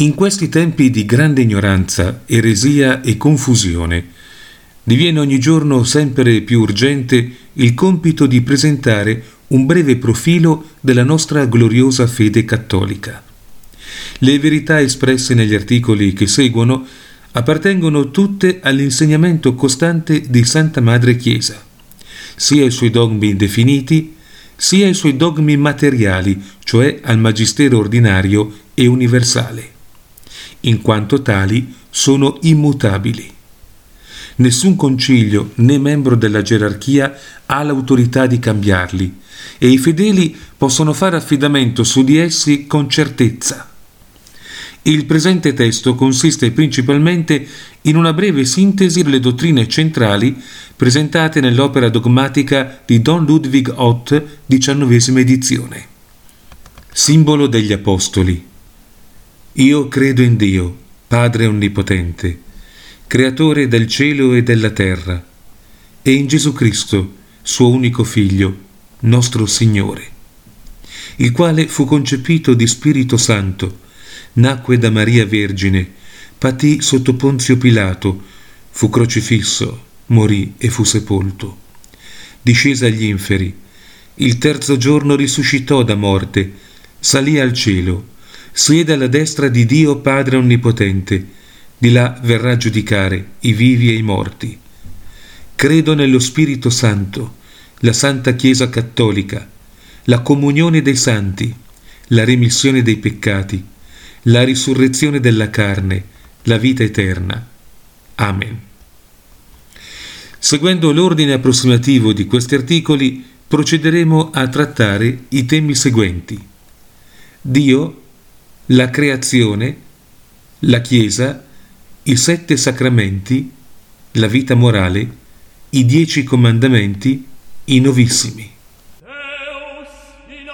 In questi tempi di grande ignoranza, eresia e confusione, diviene ogni giorno sempre più urgente il compito di presentare un breve profilo della nostra gloriosa fede cattolica. Le verità espresse negli articoli che seguono appartengono tutte all'insegnamento costante di Santa Madre Chiesa, sia ai suoi dogmi definiti, sia ai suoi dogmi materiali, cioè al magistero ordinario e universale in quanto tali sono immutabili. Nessun concilio né membro della gerarchia ha l'autorità di cambiarli e i fedeli possono fare affidamento su di essi con certezza. Il presente testo consiste principalmente in una breve sintesi delle dottrine centrali presentate nell'opera dogmatica di Don Ludwig Ott, diciannovesima edizione. Simbolo degli Apostoli io credo in Dio, Padre Onnipotente, Creatore del cielo e della terra, e in Gesù Cristo, suo unico Figlio, nostro Signore, il quale fu concepito di Spirito Santo, nacque da Maria Vergine, patì sotto Ponzio Pilato, fu crocifisso, morì e fu sepolto. Discese agli inferi, il terzo giorno risuscitò da morte, salì al cielo, siede alla destra di Dio Padre Onnipotente, di là verrà a giudicare i vivi e i morti. Credo nello Spirito Santo, la Santa Chiesa Cattolica, la comunione dei santi, la remissione dei peccati, la risurrezione della carne, la vita eterna. Amen. Seguendo l'ordine approssimativo di questi articoli, procederemo a trattare i temi seguenti. Dio la creazione, la Chiesa, i sette sacramenti, la vita morale, i dieci comandamenti, i novissimi. Deus in